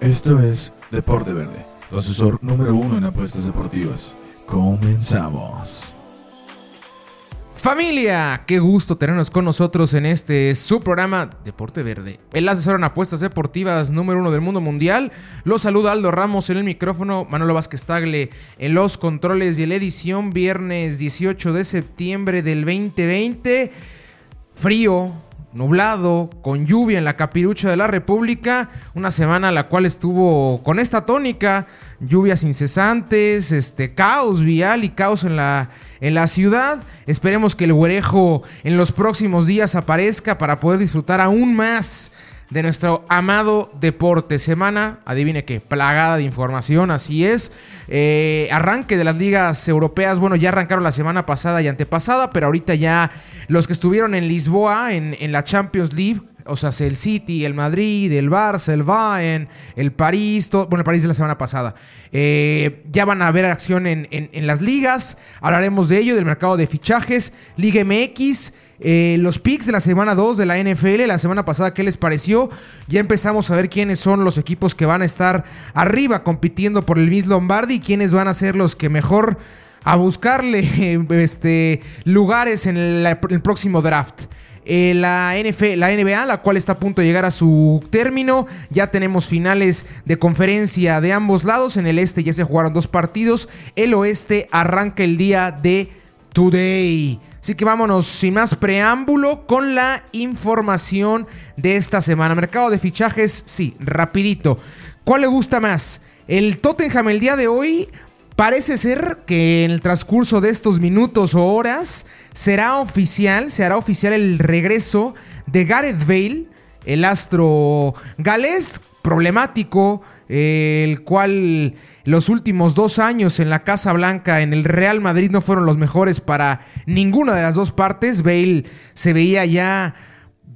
Esto es Deporte Verde, tu asesor número uno en apuestas deportivas. Comenzamos. Familia, qué gusto tenernos con nosotros en este su programa Deporte Verde. El asesor en apuestas deportivas número uno del mundo mundial. Los saluda Aldo Ramos en el micrófono, Manolo Vázquez Tagle en los controles y en la edición viernes 18 de septiembre del 2020. Frío, nublado, con lluvia en la capirucha de la República, una semana la cual estuvo con esta tónica, lluvias incesantes, este caos vial y caos en la en la ciudad. Esperemos que el güerejo en los próximos días aparezca para poder disfrutar aún más de nuestro amado deporte. Semana, adivine qué, plagada de información, así es. Eh, arranque de las ligas europeas, bueno, ya arrancaron la semana pasada y antepasada, pero ahorita ya los que estuvieron en Lisboa, en, en la Champions League, o sea, el City, el Madrid, el Barça, el Bayern, el París, bueno, el París de la semana pasada. Eh, ya van a haber acción en, las ligas. Hablaremos de ello, del mercado de fichajes, Liga MX. Eh, los picks de la semana 2 de la NFL, la semana pasada, ¿qué les pareció? Ya empezamos a ver quiénes son los equipos que van a estar arriba compitiendo por el Miss Lombardi y quiénes van a ser los que mejor a buscarle este, lugares en el próximo draft. Eh, la, la NBA, la cual está a punto de llegar a su término. Ya tenemos finales de conferencia de ambos lados. En el este ya se jugaron dos partidos. El oeste arranca el día de Today. Así que vámonos sin más preámbulo con la información de esta semana. Mercado de fichajes, sí, rapidito. ¿Cuál le gusta más? El Tottenham el día de hoy Parece ser que en el transcurso de estos minutos o horas será oficial, se hará oficial el regreso de Gareth Bale, el astro galés problemático, el cual los últimos dos años en la Casa Blanca, en el Real Madrid, no fueron los mejores para ninguna de las dos partes. Bale se veía ya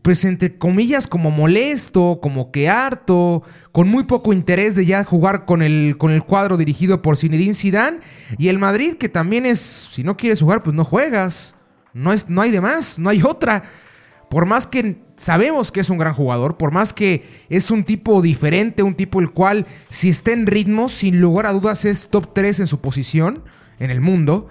pues entre comillas, como molesto, como que harto, con muy poco interés de ya jugar con el, con el cuadro dirigido por Zinedine Zidane. Y el Madrid, que también es, si no quieres jugar, pues no juegas. No, es, no hay de más, no hay otra. Por más que sabemos que es un gran jugador, por más que es un tipo diferente, un tipo el cual, si está en ritmo, sin lugar a dudas es top 3 en su posición en el mundo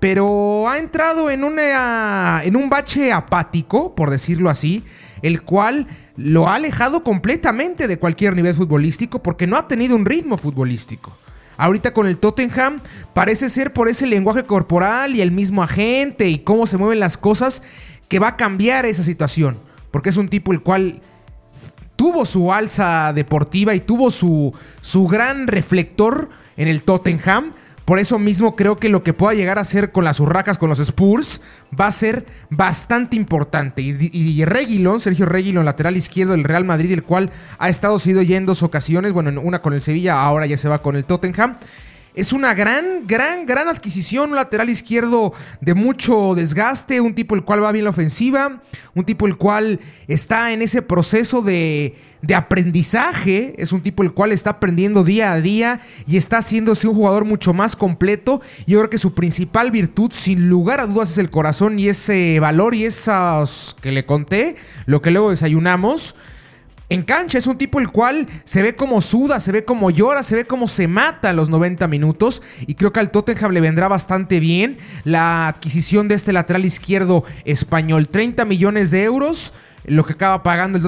pero ha entrado en, en un bache apático, por decirlo así, el cual lo ha alejado completamente de cualquier nivel futbolístico porque no ha tenido un ritmo futbolístico. Ahorita con el Tottenham parece ser por ese lenguaje corporal y el mismo agente y cómo se mueven las cosas que va a cambiar esa situación. Porque es un tipo el cual tuvo su alza deportiva y tuvo su, su gran reflector en el Tottenham por eso mismo creo que lo que pueda llegar a hacer con las urracas, con los Spurs, va a ser bastante importante. Y, Reguilón, Sergio Reguilón, lateral izquierdo del Real Madrid, el cual ha estado sido ya en dos ocasiones, bueno, una con el Sevilla, ahora ya se va con el Tottenham. Es una gran, gran, gran adquisición. Un lateral izquierdo de mucho desgaste. Un tipo el cual va bien la ofensiva. Un tipo el cual está en ese proceso de, de aprendizaje. Es un tipo el cual está aprendiendo día a día y está haciéndose un jugador mucho más completo. Y yo creo que su principal virtud, sin lugar a dudas, es el corazón y ese valor y esos que le conté, lo que luego desayunamos en cancha. Es un tipo el cual se ve como suda, se ve como llora, se ve como se mata a los 90 minutos. Y creo que al Tottenham le vendrá bastante bien la adquisición de este lateral izquierdo español. 30 millones de euros lo que acaba pagando el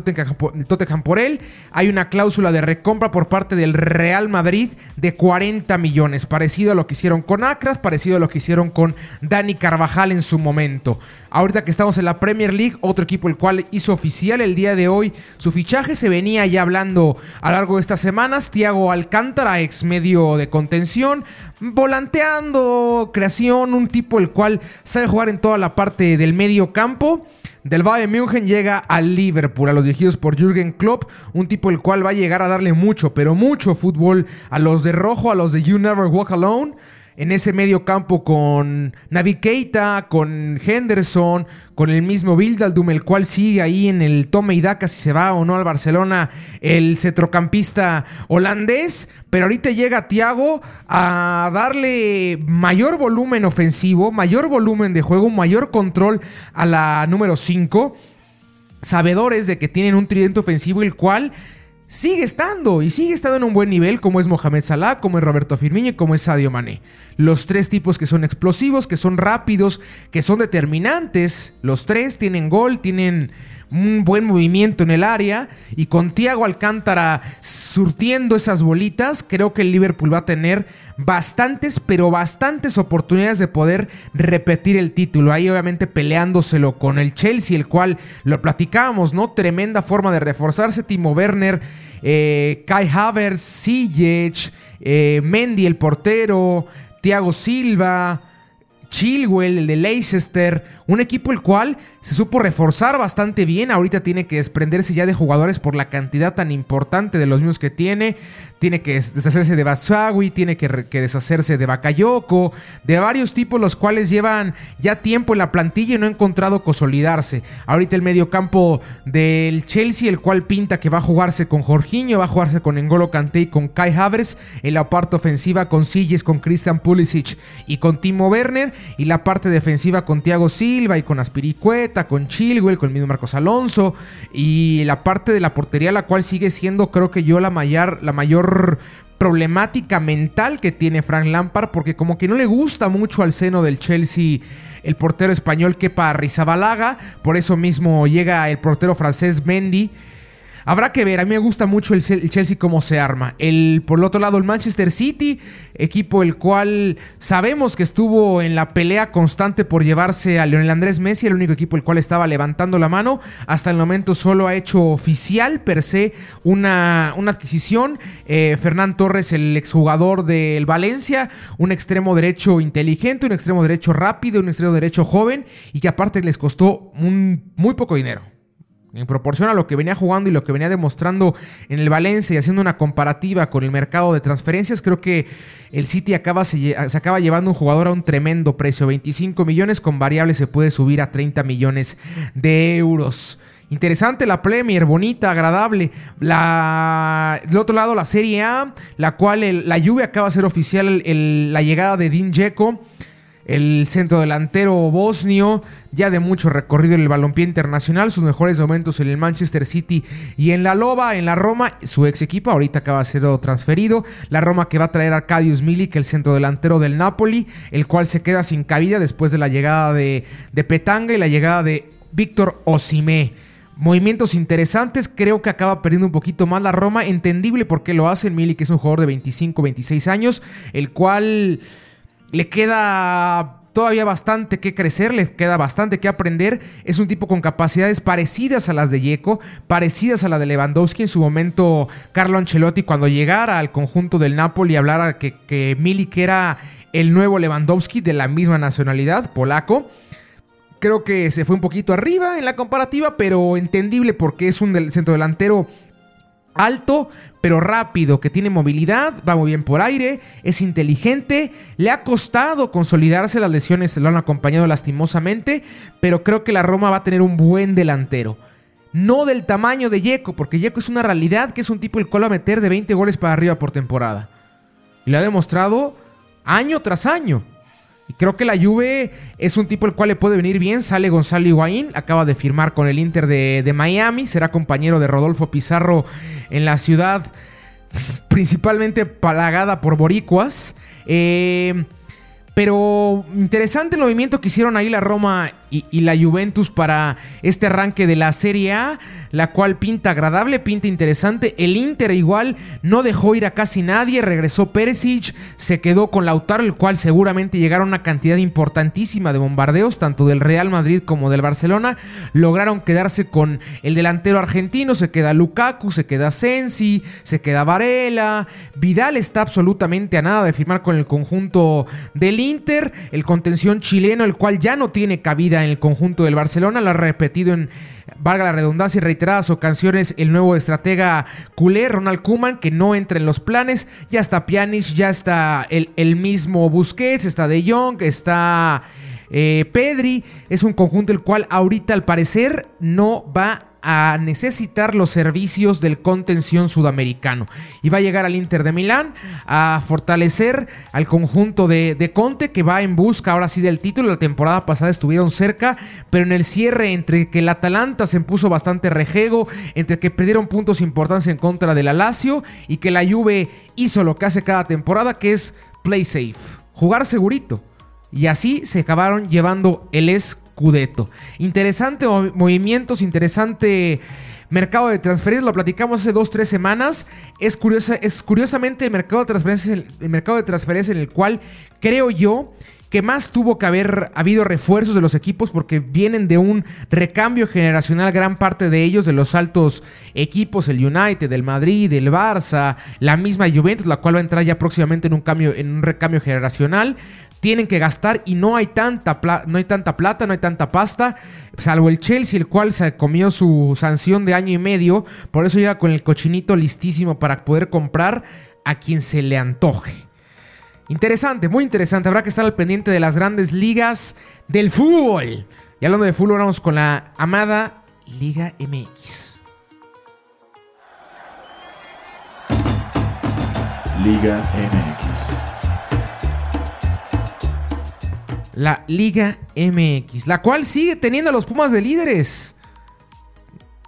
Tottenham, por él. Hay una cláusula de recompra por parte del Real Madrid de 40 millones, parecido a lo que hicieron con Akras, parecido a lo que hicieron con Dani Carvajal en su momento. Ahorita que estamos en la Premier League, otro equipo el cual hizo oficial el día de hoy su fichaje, se venía ya hablando a lo largo de estas semanas, Thiago Alcántara, ex medio de contención, volanteando, creación, un tipo el cual sabe jugar en toda la parte del medio campo del Bayern München llega al Liverpool, a los dirigidos por Jürgen Klopp, un tipo el cual va a llegar a darle mucho, pero mucho fútbol a los de rojo, a los de You Never Walk Alone en ese medio campo con Navi Keita, con Henderson, con el mismo Vildaldum, el cual sigue ahí en el tome y daca si se va o no al Barcelona, el centrocampista holandés. Pero ahorita llega Thiago a darle mayor volumen ofensivo, mayor volumen de juego, mayor control a la número 5. Sabedores de que tienen un tridente ofensivo, el cual sigue estando y sigue estando en un buen nivel como es Mohamed Salah, como es Roberto Firmino y como es Sadio Mané. Los tres tipos que son explosivos, que son rápidos, que son determinantes. Los tres tienen gol, tienen un buen movimiento en el área y con Thiago Alcántara surtiendo esas bolitas, creo que el Liverpool va a tener bastantes, pero bastantes oportunidades de poder repetir el título. Ahí obviamente peleándoselo con el Chelsea, el cual lo platicábamos, ¿no? Tremenda forma de reforzarse. Timo Werner, eh, Kai Havertz, Ziyech, eh, Mendy el portero, Thiago Silva. Chilwell, el de Leicester, un equipo el cual se supo reforzar bastante bien. Ahorita tiene que desprenderse ya de jugadores por la cantidad tan importante de los mismos que tiene. Tiene que deshacerse de Batsawi, tiene que, deshacerse de Bakayoko, de varios tipos los cuales llevan ya tiempo en la plantilla y no han encontrado consolidarse. Ahorita el mediocampo del Chelsea, el cual pinta que va a jugarse con Jorginho, va a jugarse con Engolo Kanté y con Kai Havertz. En la parte ofensiva con Silles, con Christian Pulisic y con Timo Werner. Y la parte defensiva con Thiago Silva y con Aspiricueta, con Chilwell, con el mismo Marcos Alonso. Y la parte de la portería, la cual sigue siendo, creo que yo, la mayor, la mayor problemática mental que tiene Frank Lampard, porque como que no le gusta mucho al seno del Chelsea el portero español Kepa Rizabalaga, por eso mismo llega el portero francés Mendy Habrá que ver, a mí me gusta mucho el, Chelsea cómo se arma. El, por el otro lado, el Manchester City, equipo el cual sabemos que estuvo en la pelea constante por llevarse a Leonel Andrés Messi, el único equipo el cual estaba levantando la mano. Hasta el momento solo ha hecho oficial per se una, una adquisición. Eh, Fernán Torres, el exjugador del Valencia, un extremo derecho inteligente, un extremo derecho rápido, un extremo derecho joven y que aparte les costó un, muy poco dinero. En proporción a lo que venía jugando y lo que venía demostrando en el Valencia y haciendo una comparativa con el mercado de transferencias, creo que el City acaba, se, acaba llevando un jugador a un tremendo precio. 25 millones con variables se puede subir a 30 millones de euros. Interesante la Premier, bonita, agradable. La, del otro lado, la Serie A, la cual la lluvia acaba de ser oficial la llegada de Dean Jeco el centro delantero bosnio, ya de mucho recorrido en el balompié internacional, sus mejores momentos en el Manchester City y en la Loba, en la Roma, su ex equipo, ahorita acaba de ser transferido, la Roma que va a traer a Arkadiusz Milik, el centro delantero del Napoli, el cual se queda sin cabida después de la llegada de, de Petanga y la llegada de Víctor Osimé. Movimientos interesantes, creo que acaba perdiendo un poquito más la Roma, entendible por qué lo hacen, Milik es un jugador de 25, 26 años, el cual le queda todavía bastante que crecer, le queda bastante que aprender. Es un tipo con capacidades parecidas a las de Yeko, parecidas a la de Lewandowski. En su momento, Carlo Ancelotti, cuando llegara al conjunto del Napoli, hablara que, que Milik era el nuevo Lewandowski de la misma nacionalidad, polaco. Creo que se fue un poquito arriba en la comparativa, pero entendible porque es un centro delantero alto, pero rápido, que tiene movilidad, va muy bien por aire, es inteligente, le ha costado consolidarse, las lesiones se lo han acompañado lastimosamente, pero creo que la Roma va a tener un buen delantero. No del tamaño de Yeko, porque Yeko es una realidad que es un tipo el cual va a meter de 20 goles para arriba por temporada. Y lo ha demostrado año tras año. Y creo que la Juve es un tipo el cual le puede venir bien. Sale Gonzalo Higuaín, acaba de firmar con el Inter de, de Miami. Será compañero de Rodolfo Pizarro en la ciudad principalmente palagada por boricuas. Eh, pero interesante el movimiento que hicieron ahí la Roma y, la Juventus para este arranque de la Serie A, la cual pinta agradable, pinta interesante. El Inter igual no dejó ir a casi nadie, regresó Perisic, se quedó con Lautaro, el cual seguramente llegaron una cantidad importantísima de bombardeos, tanto del Real Madrid como del Barcelona. Lograron quedarse con el delantero argentino, se queda Lukaku, se queda Sensi, se queda Varela. Vidal está absolutamente a nada de firmar con el conjunto del Inter, el contención chileno, el cual ya no tiene cabida en el conjunto del Barcelona. Lo ha repetido en, valga la redundancia, y reiteradas ocasiones el nuevo estratega culé, Ronald Kuman, que no entra en los planes. Ya está Pjanic, ya está el, mismo Busquets, está De Jong, está... Eh, Pedri es un conjunto el cual ahorita al parecer no va a necesitar los servicios del contención sudamericano. Y va a llegar al Inter de Milán a fortalecer al conjunto de, de, Conte que va en busca ahora sí del título. La temporada pasada estuvieron cerca, pero en el cierre entre que el Atalanta se impuso bastante rejego, entre que perdieron puntos importantes en contra del Lazio y que la Juve hizo lo que hace cada temporada, que es play safe, jugar segurito. Y así se acabaron llevando el Scudetto. Interesante movimientos, interesante mercado de transferencias. Lo platicamos hace dos, tres semanas. Es, curiosa, es curiosamente el mercado de transferencias, el mercado de transferencias en el cual creo yo que más tuvo que haber habido refuerzos de los equipos porque vienen de un recambio generacional, gran parte de ellos de los altos equipos, el United, el Madrid, el Barça, la misma Juventus, la cual va a entrar ya próximamente en un cambio, en un recambio generacional. Tienen que gastar y no hay tanta, no hay tanta plata, no hay tanta pasta, salvo el Chelsea, el cual se comió su sanción de año y medio, por eso llega con el cochinito listísimo para poder comprar a quien se le antoje. Interesante, muy interesante. Habrá que estar al pendiente de las grandes ligas del fútbol. Y hablando de fútbol, vamos con la amada Liga MX. Liga MX. La Liga MX, la cual sigue teniendo a los Pumas de líderes.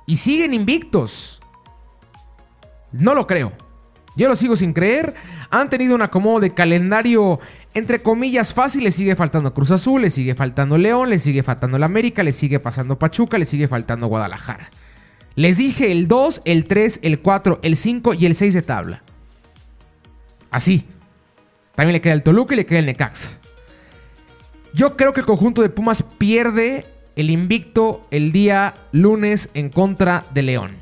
Y siguen invictos. No lo creo. Yo lo sigo sin creer. Han tenido un acomodo de calendario entre comillas fácil. Le sigue faltando Cruz Azul, le sigue faltando León, le sigue faltando la América, le sigue pasando Pachuca, le sigue faltando Guadalajara. Les dije el 2, el 3, el 4, el 5 y el 6 de tabla. Así. También le queda el Toluca y le queda el Necaxa. Yo creo que el conjunto de Pumas pierde el invicto el día lunes en contra de León.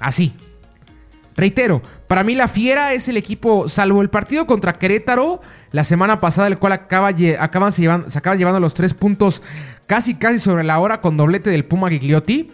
Así. Reitero, para mí la Fiera es el equipo, salvo el partido contra Querétaro, la semana pasada, el cual acaba, acaban, se, llevan, se acaban llevando los tres puntos casi casi sobre la hora con doblete del Puma Gigliotti.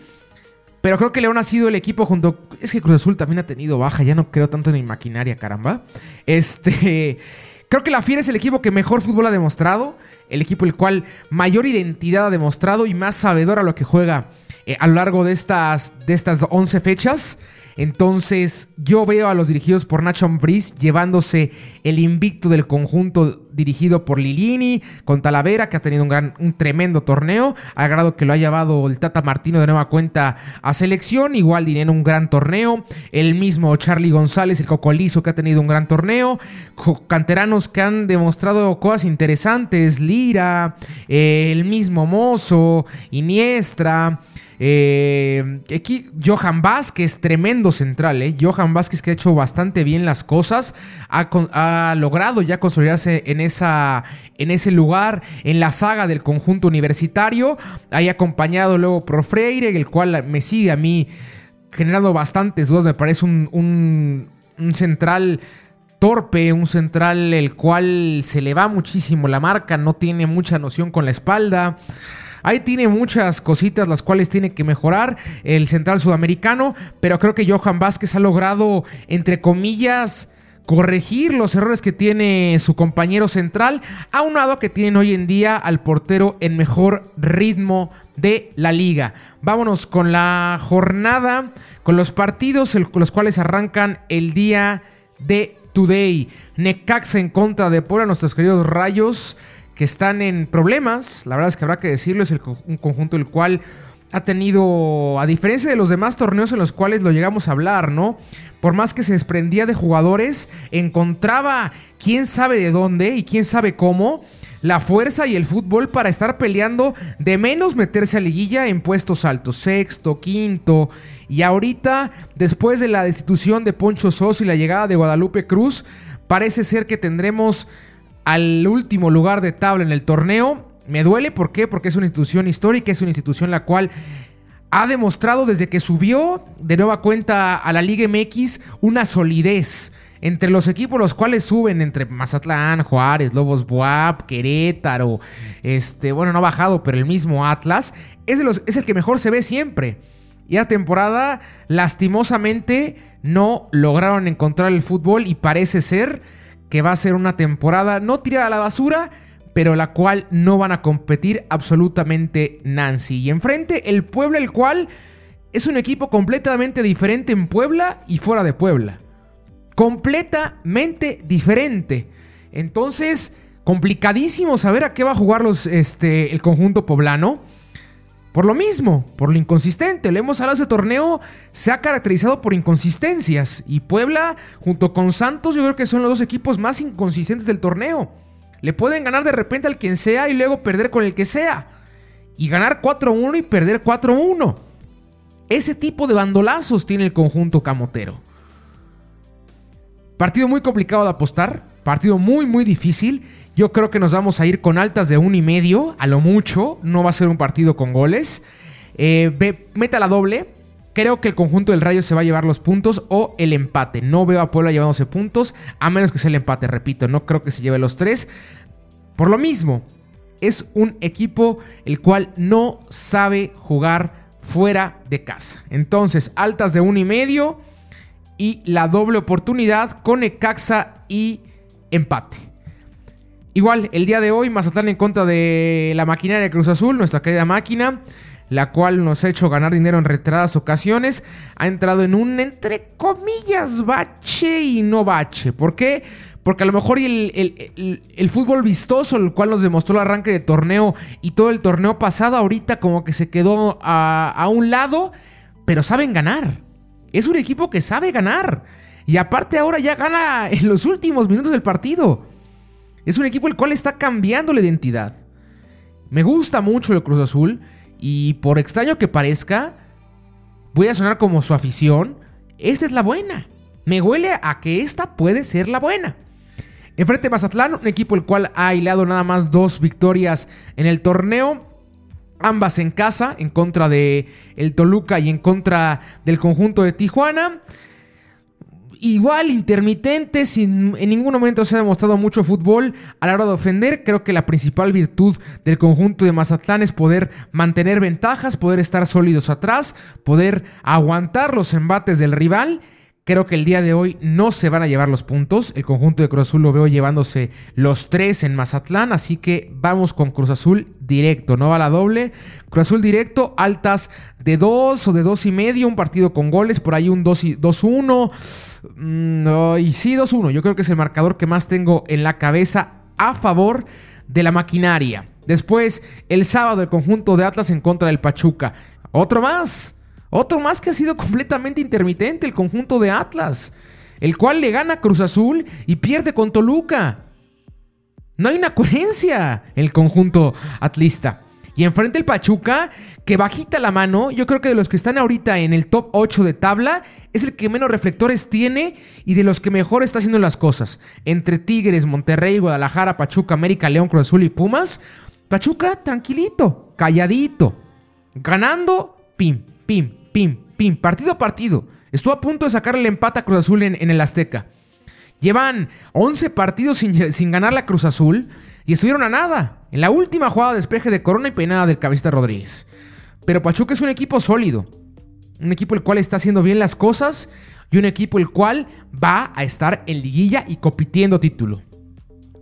Pero creo que León ha sido el equipo junto. Es que Cruz Azul también ha tenido baja. Ya no creo tanto en mi maquinaria, caramba. Este. Creo que la Fiera es el equipo que mejor fútbol ha demostrado. El equipo el cual mayor identidad ha demostrado y más sabedor a lo que juega eh, a lo largo de estas, de estas 11 fechas. Entonces, yo veo a los dirigidos por Nacho Ambriz llevándose el invicto del conjunto dirigido por Lilini con Talavera, que ha tenido un, gran, un tremendo torneo, al grado que lo ha llevado el Tata Martino de nueva cuenta a selección. Igual en un gran torneo. El mismo Charlie González, el Cocolizo, que ha tenido un gran torneo. Canteranos que han demostrado cosas interesantes. Lira, eh, el mismo Mozo, Iniestra. Eh, aquí Johan Vázquez, tremendo central, ¿eh? Johan Vázquez que ha hecho bastante bien las cosas, ha, logrado ya consolidarse en, esa, en ese lugar, en la saga del conjunto universitario, ahí acompañado luego por Freire, el cual me sigue a mí generando bastantes dudas, me parece un, un, un central torpe, un central el cual se le va muchísimo la marca, no tiene mucha noción con la espalda. Ahí tiene muchas cositas las cuales tiene que mejorar el central sudamericano, pero creo que Johan Vázquez ha logrado, entre comillas, corregir los errores que tiene su compañero central, aunado que tienen hoy en día al portero en mejor ritmo de la liga. Vámonos con la jornada, con los partidos los cuales arrancan el día de Today. Necaxa en contra de Puebla, nuestros queridos Rayos que están en problemas. La verdad es que habrá que decirlo, es un conjunto el cual ha tenido, a diferencia de los demás torneos en los cuales lo llegamos a hablar, ¿no? Por más que se desprendía de jugadores, encontraba quién sabe de dónde y quién sabe cómo la fuerza y el fútbol para estar peleando de menos meterse a liguilla en puestos altos, sexto, quinto. Y ahorita, después de la destitución de Poncho Sos y la llegada de Guadalupe Cruz, parece ser que tendremos al último lugar de tabla en el torneo. Me duele, ¿por qué? Porque es una institución histórica, es una institución la cual ha demostrado desde que subió de nueva cuenta a la Liga MX una solidez entre los equipos los cuales suben entre Mazatlán, Juárez, Lobos Buap, Querétaro, este, bueno, no ha bajado, pero el mismo Atlas, es, los, es el que mejor se ve siempre. Y a temporada, lastimosamente, no lograron encontrar el fútbol y parece ser que va a ser una temporada no tirada a la basura, pero la cual no van a competir absolutamente Nancy. Y enfrente el Puebla, el cual es un equipo completamente diferente en Puebla y fuera de Puebla. Completamente diferente. Entonces, complicadísimo saber a qué va a jugar los, este, el conjunto poblano. Por lo mismo, por lo inconsistente. Le hemos hablado ese torneo, se ha caracterizado por inconsistencias. Y Puebla, junto con Santos, yo creo que son los dos equipos más inconsistentes del torneo. Le pueden ganar de repente al quien sea y luego perder con el que sea. Y ganar 4-1 y perder 4-1. Ese tipo de bandolazos tiene el conjunto camotero. Partido muy complicado de apostar. Partido muy, muy difícil. Yo creo que nos vamos a ir con altas de un y medio, a lo mucho. No va a ser un partido con goles. Eh, meta la doble. Creo que el conjunto del Rayo se va a llevar los puntos o el empate. No veo a Puebla llevándose puntos, a menos que sea el empate, repito. No creo que se lleve los tres. Por lo mismo, es un equipo el cual no sabe jugar fuera de casa. Entonces, altas de un y medio y la doble oportunidad con Ecaxa y empate. Igual, el día de hoy, Mazatlán en contra de la maquinaria Cruz Azul, nuestra querida máquina, la cual nos ha hecho ganar dinero en reiteradas ocasiones, ha entrado en un, entre comillas, bache y no bache. ¿Por qué? Porque a lo mejor el, el, fútbol vistoso, el cual nos demostró el arranque de torneo y todo el torneo pasado, ahorita como que se quedó a, a un lado, pero saben ganar. Es un equipo que sabe ganar. Y aparte ahora ya gana en los últimos minutos del partido. Es un equipo el cual está cambiando la identidad. Me gusta mucho el Cruz Azul y por extraño que parezca, voy a sonar como su afición, esta es la buena. Me huele a que esta puede ser la buena. Enfrente Mazatlán, un equipo el cual ha hilado nada más dos victorias en el torneo. Ambas en casa, en contra de el Toluca y en contra del conjunto de Tijuana igual intermitente, sin, en ningún momento se ha demostrado mucho fútbol a la hora de ofender. Creo que la principal virtud del conjunto de Mazatlán es poder mantener ventajas, poder estar sólidos atrás, poder aguantar los embates del rival Creo que el día de hoy no se van a llevar los puntos. El conjunto de Cruz Azul lo veo llevándose los tres en Mazatlán. Así que vamos con Cruz Azul directo. No va la doble. Cruz Azul directo, altas de dos o de dos y medio. Un partido con goles. Por ahí un 2-1. Mm, y sí, 2-1. Yo creo que es el marcador que más tengo en la cabeza a favor de la maquinaria. Después, el sábado, el conjunto de Atlas en contra del Pachuca. Otro más. Otro más que ha sido completamente intermitente, el conjunto de Atlas, el cual le gana Cruz Azul y pierde con Toluca. No hay una coherencia en el conjunto atlista. Y enfrente el Pachuca, que bajita la mano, yo creo que de los que están ahorita en el top 8 de tabla, es el que menos reflectores tiene y de los que mejor está haciendo las cosas. Entre Tigres, Monterrey, Guadalajara, Pachuca, América, León, Cruz Azul y Pumas, Pachuca tranquilito, calladito, ganando, pim, pim, pim, pim, partido a partido. Estuvo a punto de sacar el empate a Cruz Azul en, el Azteca. Llevan 11 partidos sin, ganar la Cruz Azul y estuvieron a nada. En la última jugada de despeje de Corona y peinada del Cabecita Rodríguez. Pero Pachuca es un equipo sólido. Un equipo el cual está haciendo bien las cosas y un equipo el cual va a estar en liguilla y compitiendo título.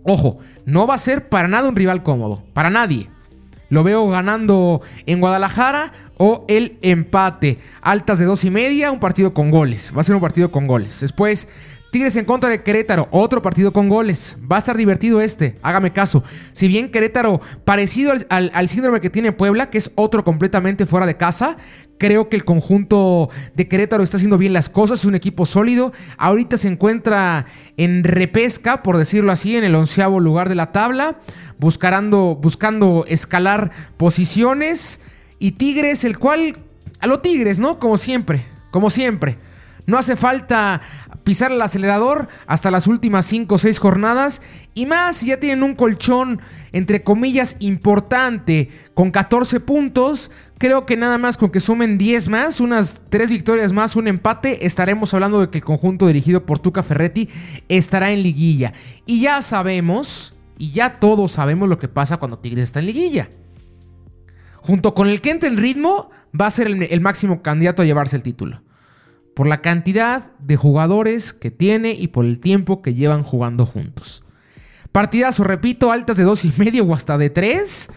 Ojo, no va a ser para nada un rival cómodo, para nadie. Lo veo ganando en Guadalajara o el empate. Altas de dos y media, un partido con goles. Va a ser un partido con goles. Después, Tigres en contra de Querétaro, otro partido con goles. Va a estar divertido este, hágame caso. Si bien Querétaro, parecido al, síndrome que tiene Puebla, que es otro completamente fuera de casa, creo que el conjunto de Querétaro está haciendo bien las cosas, es un equipo sólido. Ahorita se encuentra en repesca, por decirlo así, en el onceavo lugar de la tabla, buscando, buscando escalar posiciones. Y Tigres, el cual, a lo Tigres, ¿no? Como siempre, como siempre. No hace falta pisar el acelerador hasta las últimas 5 o 6 jornadas. Y más, ya tienen un colchón, entre comillas, importante, con 14 puntos. Creo que nada más con que sumen 10 más, unas 3 victorias más, un empate, estaremos hablando de que el conjunto dirigido por Tuca Ferretti estará en liguilla. Y ya sabemos, y ya todos sabemos lo que pasa cuando Tigres está en liguilla junto con el que entre en ritmo, va a ser el, máximo candidato a llevarse el título. Por la cantidad de jugadores que tiene y por el tiempo que llevan jugando juntos. Partidazo, repito, altas de dos y medio o hasta de tres.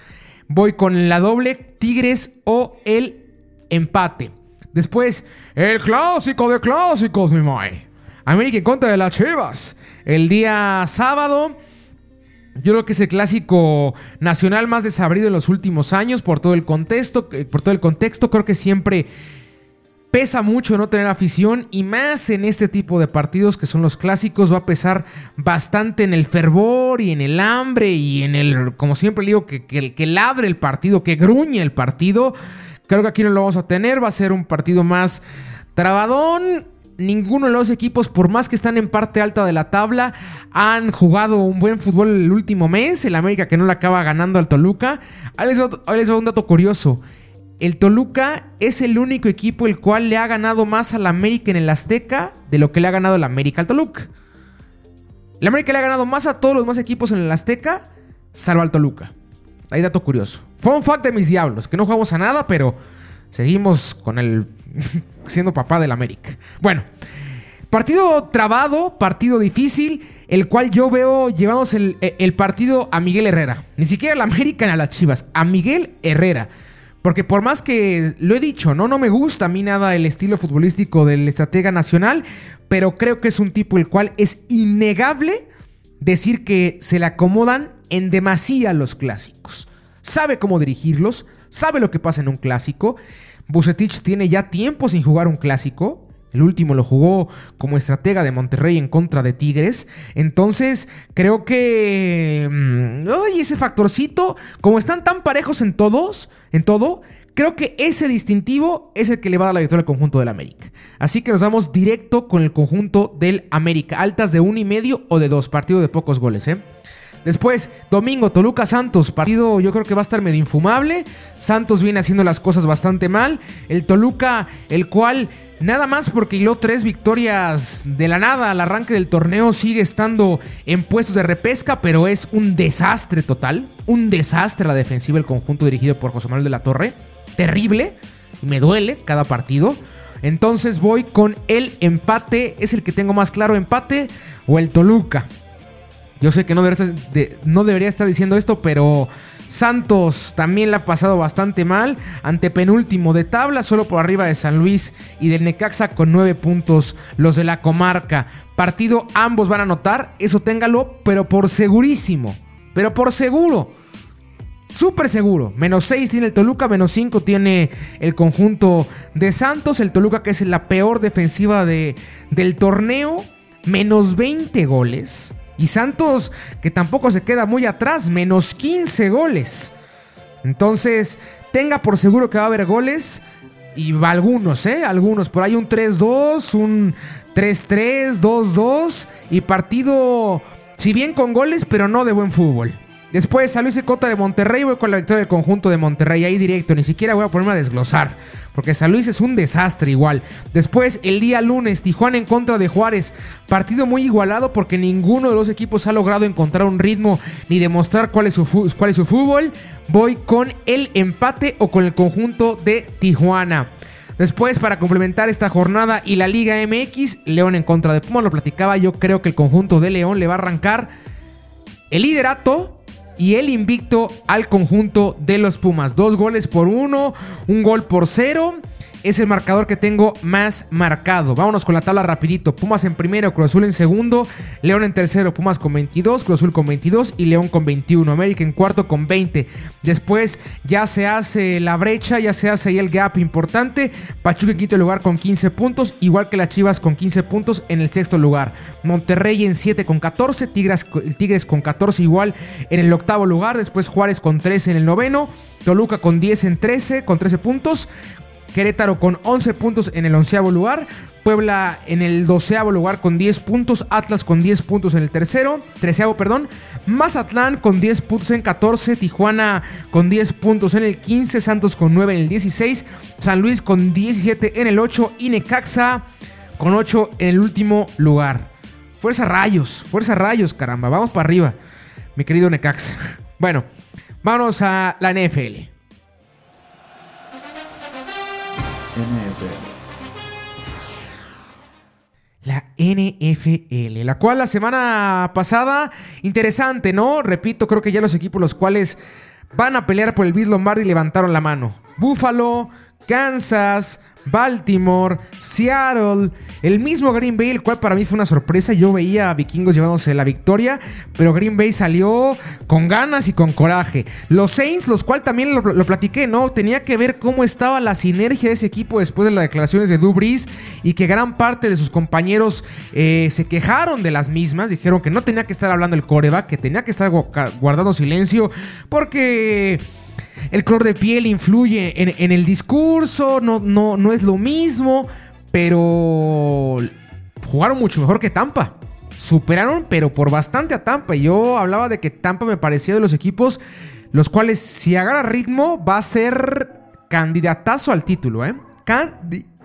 Voy con la doble Tigres o el empate. Después, el clásico de clásicos, mi mae. América en contra de las Chivas. El día sábado. Yo creo que es el clásico nacional más desabrido en los últimos años por todo el contexto. Eh, por todo el contexto, creo que siempre pesa mucho no tener afición y más en este tipo de partidos que son los clásicos va a pesar bastante en el fervor y en el hambre y en el, como siempre digo, que, que, que ladre el partido, que gruñe el partido. Creo que aquí no lo vamos a tener, va a ser un partido más trabadón ninguno de los equipos, por más que están en parte alta de la tabla, han jugado un buen fútbol el último mes. El América que no le acaba ganando al Toluca. Ahí les, doy un dato curioso. El Toluca es el único equipo el cual le ha ganado más al América en el Azteca de lo que le ha ganado el América al Toluca. El América le ha ganado más a todos los demás equipos en el Azteca, salvo al Toluca. Hay dato curioso. Fue un fact de mis diablos, que no jugamos a nada, pero seguimos con el siendo papá del América. Bueno, partido trabado, partido difícil, el cual yo veo llevamos el, el partido a Miguel Herrera. Ni siquiera al América ni a las Chivas, a Miguel Herrera. Porque por más que lo he dicho, no, no me gusta a mí nada el estilo futbolístico del estratega nacional, pero creo que es un tipo el cual es innegable decir que se le acomodan en demasía los clásicos. Sabe cómo dirigirlos, sabe lo que pasa en un clásico Bucetich tiene ya tiempo sin jugar un clásico. El último lo jugó como estratega de Monterrey en contra de Tigres. Entonces, creo que. Mm, ay, ese factorcito. Como están tan parejos en todos. En todo. Creo que ese distintivo es el que le va a dar la victoria al conjunto del América. Así que nos vamos directo con el conjunto del América. Altas de uno y medio o de dos. Partido de pocos goles, ¿eh? Después, domingo, Toluca Santos. Partido yo creo que va a estar medio infumable. Santos viene haciendo las cosas bastante mal. El Toluca, el cual nada más porque hiló tres victorias de la nada al arranque del torneo, sigue estando en puestos de repesca, pero es un desastre total. Un desastre la defensiva del conjunto dirigido por José Manuel de la Torre. Terrible. Me duele cada partido. Entonces voy con el empate. Es el que tengo más claro, empate o el Toluca. Yo sé que no debería, estar diciendo esto, pero Santos también la ha pasado bastante mal. Ante penúltimo de tabla, solo por arriba de San Luis y del Necaxa con nueve puntos los de la comarca. Partido ambos van a anotar, eso téngalo, pero por segurísimo. Pero por seguro. Súper seguro. Menos 6 tiene el Toluca, menos 5 tiene el conjunto de Santos. El Toluca que es la peor defensiva de, del torneo. Menos 20 goles. Y Santos, que tampoco se queda muy atrás, menos 15 goles. Entonces, tenga por seguro que va a haber goles. Y algunos, ¿eh? Algunos. Por ahí un 3-2, un 3-3, 2-2. Y partido, si bien con goles, pero no de buen fútbol. Después, San Luis Cota de Monterrey. Voy con la victoria del conjunto de Monterrey ahí directo. Ni siquiera voy a ponerme a desglosar. Porque San Luis es un desastre igual. Después, el día lunes, Tijuana en contra de Juárez. Partido muy igualado porque ninguno de los equipos ha logrado encontrar un ritmo ni demostrar cuál es su, cuál es su fútbol. Voy con el empate o con el conjunto de Tijuana. Después, para complementar esta jornada y la Liga MX, León en contra de Puma, lo platicaba, yo creo que el conjunto de León le va a arrancar el liderato y el invicto al conjunto de los Pumas. Dos goles por uno, un gol por cero es el marcador que tengo más marcado. Vámonos con la tabla rapidito. Pumas en primero, Cruz Azul en segundo, León en tercero, Pumas con 22, Cruz Azul con 22 y León con 21. América en cuarto con 20. Después ya se hace la brecha, ya se hace ahí el gap importante. Pachuca en quinto lugar con 15 puntos, igual que las Chivas con 15 puntos en el sexto lugar. Monterrey en 7 con 14, Tigres, Tigres con 14 igual en el octavo lugar. Después Juárez con 13 en el noveno. Toluca con 10 en 13, con 13 puntos. Querétaro con 11 puntos en el onceavo lugar. Puebla en el doceavo lugar con 10 puntos. Atlas con 10 puntos en el tercero. Treceavo, perdón. Mazatlán con 10 puntos en 14. Tijuana con 10 puntos en el 15. Santos con 9 en el 16. San Luis con 17 en el 8. Y Necaxa con 8 en el último lugar. Fuerza rayos, fuerza rayos, caramba. Vamos para arriba, mi querido Necaxa. Bueno, vámonos a la NFL. NFL. La NFL, la cual la semana pasada, interesante, ¿no? Repito, creo que ya los equipos los cuales van a pelear por el Bill Lombardi levantaron la mano. Buffalo, Kansas, Baltimore, Seattle, el mismo Green Bay, el cual para mí fue una sorpresa. Yo veía a Vikingos llevándose la victoria, pero Green Bay salió con ganas y con coraje. Los Saints, los cuales también lo, platiqué, ¿no? Tenía que ver cómo estaba la sinergia de ese equipo después de las declaraciones de Dubris y que gran parte de sus compañeros eh, se quejaron de las mismas. Dijeron que no tenía que estar hablando el coreback, que tenía que estar guardando silencio porque el color de piel influye en, el discurso, no, no, no es lo mismo, pero jugaron mucho mejor que Tampa. Superaron, pero por bastante a Tampa. Yo hablaba de que Tampa me parecía de los equipos los cuales, si agarra ritmo, va a ser candidatazo al título, ¿eh?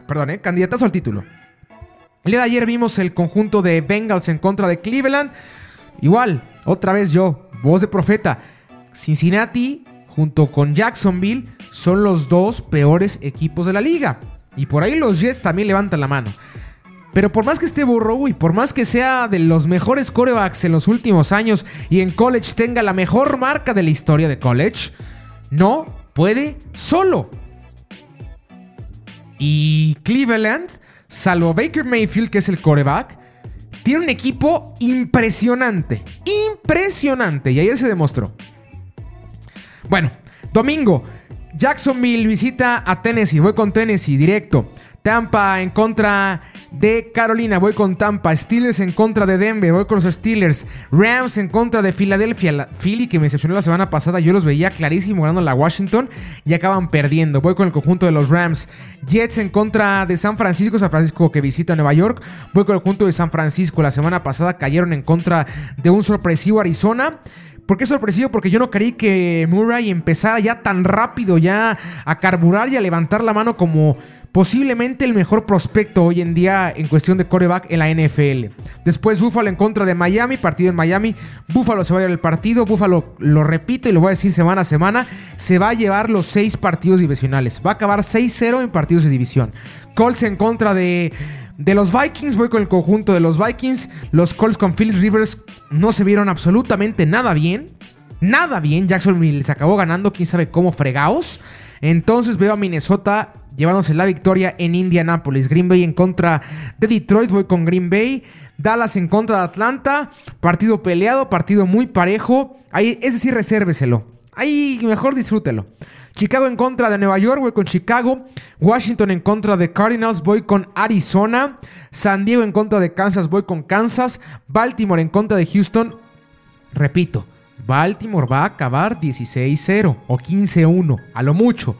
perdón, ¿eh? Candidatazo al título. El día de ayer vimos el conjunto de Bengals en contra de Cleveland. Igual, otra vez yo, voz de profeta. Cincinnati junto con Jacksonville, son los dos peores equipos de la liga. Y por ahí los Jets también levantan la mano. Pero por más que esté Burrow y por más que sea de los mejores corebacks en los últimos años y en college tenga la mejor marca de la historia de college, no puede solo. Y Cleveland, salvo Baker Mayfield, que es el coreback, tiene un equipo impresionante. Impresionante. Y ayer se demostró. Bueno, domingo. Jacksonville visita a Tennessee. Voy con Tennessee directo. Tampa en contra de Carolina. Voy con Tampa. Steelers en contra de Denver. Voy con los Steelers. Rams en contra de Filadelfia. Philly que me decepcionó la semana pasada. Yo los veía clarísimo ganando la Washington y acaban perdiendo. Voy con el conjunto de los Rams. Jets en contra de San Francisco. San Francisco que visita Nueva York. Voy con el conjunto de San Francisco. La semana pasada cayeron en contra de un sorpresivo Arizona. ¿Por qué sorpresivo? Porque yo no creí que Murray empezara ya tan rápido ya a carburar y a levantar la mano como posiblemente el mejor prospecto hoy en día en cuestión de coreback en la NFL. Después Buffalo en contra de Miami, partido en Miami. Buffalo se va a llevar el partido. Buffalo, lo repito y lo voy a decir semana a semana, se va a llevar los seis partidos divisionales. Va a acabar 6-0 en partidos de división. Colts en contra de de los Vikings, voy con el conjunto de los Vikings. Los Colts con Philip Rivers no se vieron absolutamente nada bien. Nada bien. Jacksonville se acabó ganando, quién sabe cómo fregaos. Entonces veo a Minnesota llevándose la victoria en Indianapolis. Green Bay en contra de Detroit, voy con Green Bay. Dallas en contra de Atlanta. Partido peleado, partido muy parejo. Ahí, es decir, resérveselo. Ahí mejor disfrútelo. Chicago en contra de Nueva York, voy con Chicago. Washington en contra de Cardinals, voy con Arizona. San Diego en contra de Kansas, voy con Kansas. Baltimore en contra de Houston. Repito, Baltimore va a acabar 16-0 o 15-1, a lo mucho.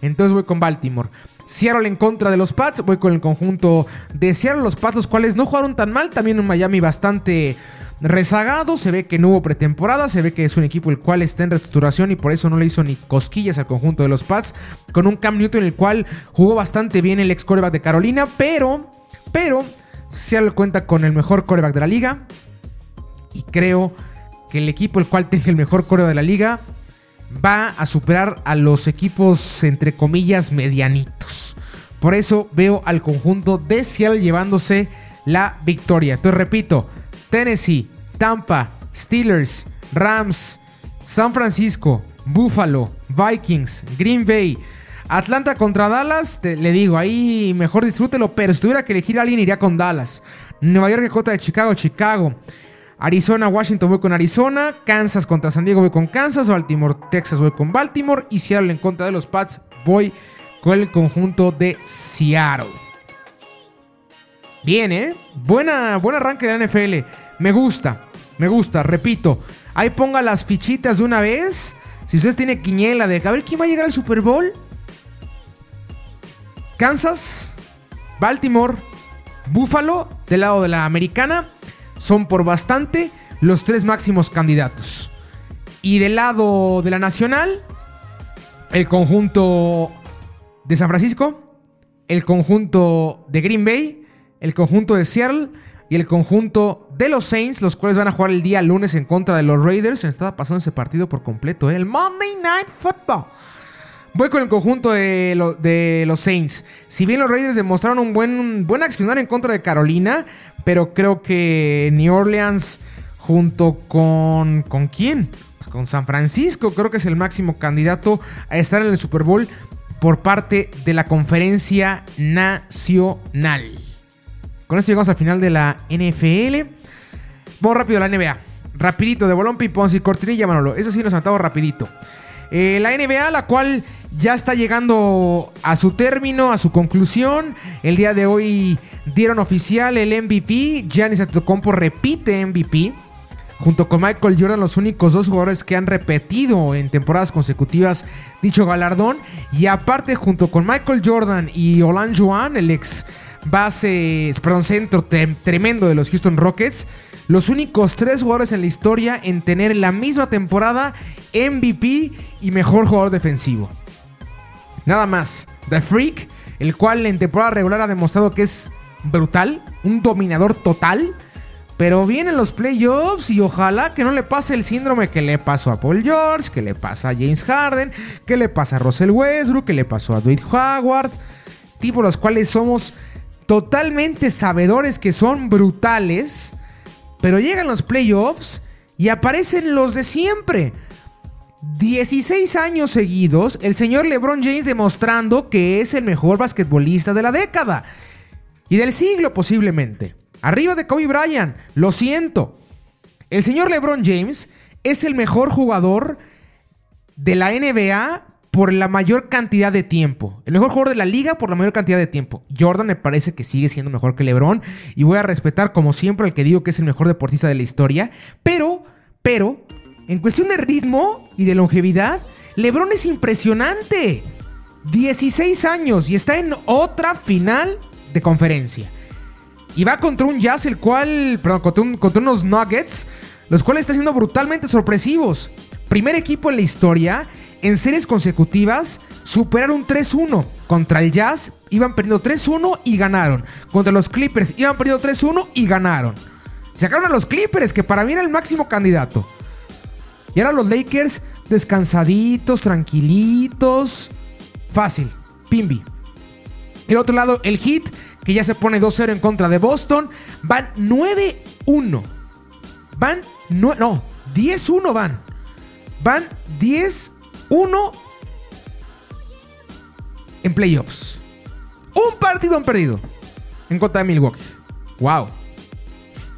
Entonces voy con Baltimore. Seattle en contra de los Pats, voy con el conjunto de Seattle. Los Pats, los cuales no jugaron tan mal. También en Miami bastante rezagado, se ve que no hubo pretemporada, se ve que es un equipo el cual está en reestructuración y por eso no le hizo ni cosquillas al conjunto de los Pats, con un Cam Newton en el cual jugó bastante bien el ex coreback de Carolina, pero, pero, se cuenta con el mejor coreback de la liga y creo el equipo el cual tenga el mejor coreback de la liga va a superar a los equipos entre comillas medianitos. Por eso veo al conjunto de Seattle llevándose la victoria. Te repito, Tennessee, Tampa, Steelers, Rams, San Francisco, Buffalo, Vikings, Green Bay, Atlanta contra Dallas, le digo, ahí mejor disfrútelo, pero si tuviera que elegir a alguien iría con Dallas. Nueva York contra de Chicago, Chicago. Arizona, Washington voy con Arizona. Kansas contra San Diego voy con Kansas. Baltimore, Texas voy con Baltimore. Y Seattle en contra de los Pats voy con el conjunto de Seattle. Bien, ¿eh? Buena, buen arranque de la NFL. Me gusta, me gusta, repito. Ahí ponga las fichitas de una vez. Si usted tiene quiñela de a ver quién va a llegar al Super Bowl. Kansas, Baltimore, Buffalo, del lado de la americana, son por bastante los tres máximos candidatos. Y del lado de la nacional, el conjunto de San Francisco, el conjunto de Green Bay, el conjunto de Seattle y el conjunto de los Saints, los cuales van a jugar el día lunes en contra de los Raiders. Se estaba pasando ese partido por completo, ¿eh? el Monday Night Football. Voy con el conjunto de, los Saints. Si bien los Raiders demostraron un buen, buen accionar en contra de Carolina, pero creo que New Orleans junto con... ¿Con quién? Con San Francisco, creo que es el máximo candidato a estar en el Super Bowl por parte de la conferencia nacional. Con esto llegamos al final de la NFL. Vamos rápido a la NBA. Rapidito, de bolón, pipón y cortinilla, Manolo. Eso sí nos matamos rapidito. Eh, la NBA, la cual ya está llegando a su término, a su conclusión. El día de hoy dieron oficial el MVP. Giannis Antetokounmpo repite MVP. Junto con Michael Jordan, los únicos dos jugadores que han repetido en temporadas consecutivas dicho galardón. Y aparte, junto con Michael Jordan y Olan Joan, el ex base, perdón, centro tremendo de los Houston Rockets, los únicos tres jugadores en la historia en tener la misma temporada MVP y mejor jugador defensivo. Nada más. The Freak, el cual en temporada regular ha demostrado que es brutal, un dominador total. Pero vienen los playoffs y ojalá que no le pase el síndrome que le pasó a Paul George, que le pasa a James Harden, que le pasa a Russell Westbrook, que le pasó a Dwight Howard. Tipos los cuales somos totalmente sabedores que son brutales. Pero llegan los playoffs y aparecen los de siempre. 16 años seguidos, el señor LeBron James demostrando que es el mejor basquetbolista de la década y del siglo posiblemente. Arriba de Kobe Bryant, lo siento. El señor LeBron James es el mejor jugador de la NBA por la mayor cantidad de tiempo. El mejor jugador de la liga por la mayor cantidad de tiempo. Jordan me parece que sigue siendo mejor que LeBron y voy a respetar como siempre al que digo que es el mejor deportista de la historia, pero pero en cuestión de ritmo y de longevidad, LeBron es impresionante. 16 años y está en otra final de conferencia. Y va contra un Jazz, el cual, perdón, contra, unos Nuggets, los cuales están siendo brutalmente sorpresivos. Primer equipo en la historia en series consecutivas superaron un 3-1. Contra el Jazz iban perdiendo 3-1 y ganaron. Contra los Clippers iban perdiendo 3-1 y ganaron. Sacaron a los Clippers, que para mí era el máximo candidato. Y ahora los Lakers descansaditos, tranquilitos. Fácil. Pimbi. El otro lado, el Heat, que ya se pone 2-0 en contra de Boston. Van 9-1. Van. No, no 10-1 van. Van 10-1 en playoffs. Un partido han perdido en contra de Milwaukee. Wow.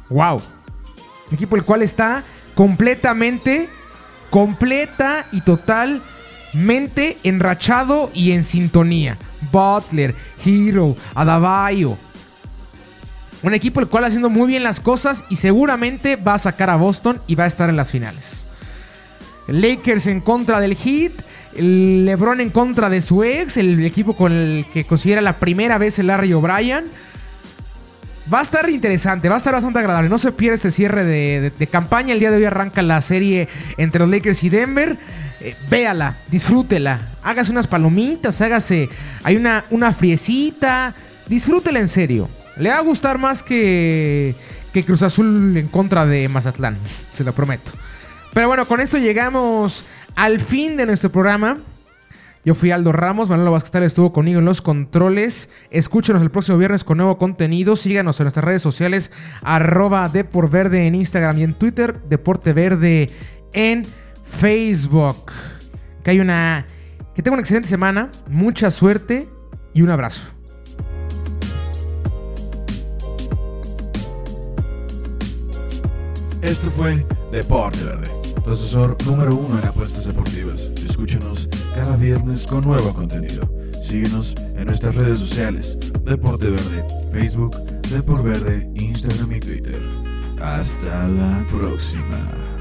Wow. equipo el cual está completamente completa y totalmente enrachado y en sintonía. Butler, Hero, Adabayo. Un equipo el cual haciendo muy bien las cosas y seguramente va a sacar a Boston y va a estar en las finales. Lakers en contra del Heat, LeBron en contra de su ex, el equipo con el que considera la primera vez el Larry O'Brien. Va a estar interesante, va a estar bastante agradable. No se pierda este cierre de, campaña. El día de hoy arranca la serie entre los Lakers y Denver. Eh, véala, disfrútela. Hágase unas palomitas, hágase. Hay una, una friecita. Disfrútela en serio. Le va a gustar más que, que Cruz Azul en contra de Mazatlán. Se lo prometo. Pero bueno, con esto llegamos al fin de nuestro programa. Yo fui Aldo Ramos, Manuel Vázquez estuvo conmigo en los controles. Escúchenos el próximo viernes con nuevo contenido. Síganos en nuestras redes sociales, arroba Verde en Instagram y en Twitter, Deporte Verde en Facebook. Que hay una. Que tenga una excelente semana, mucha suerte y un abrazo. Esto fue Deporte Verde, asesor número uno en apuestas deportivas. Escúchenos cada viernes con nuevo contenido. Síguenos en nuestras redes sociales, Deporte Verde, Facebook, Deporte Verde, Instagram y Twitter. Hasta la próxima.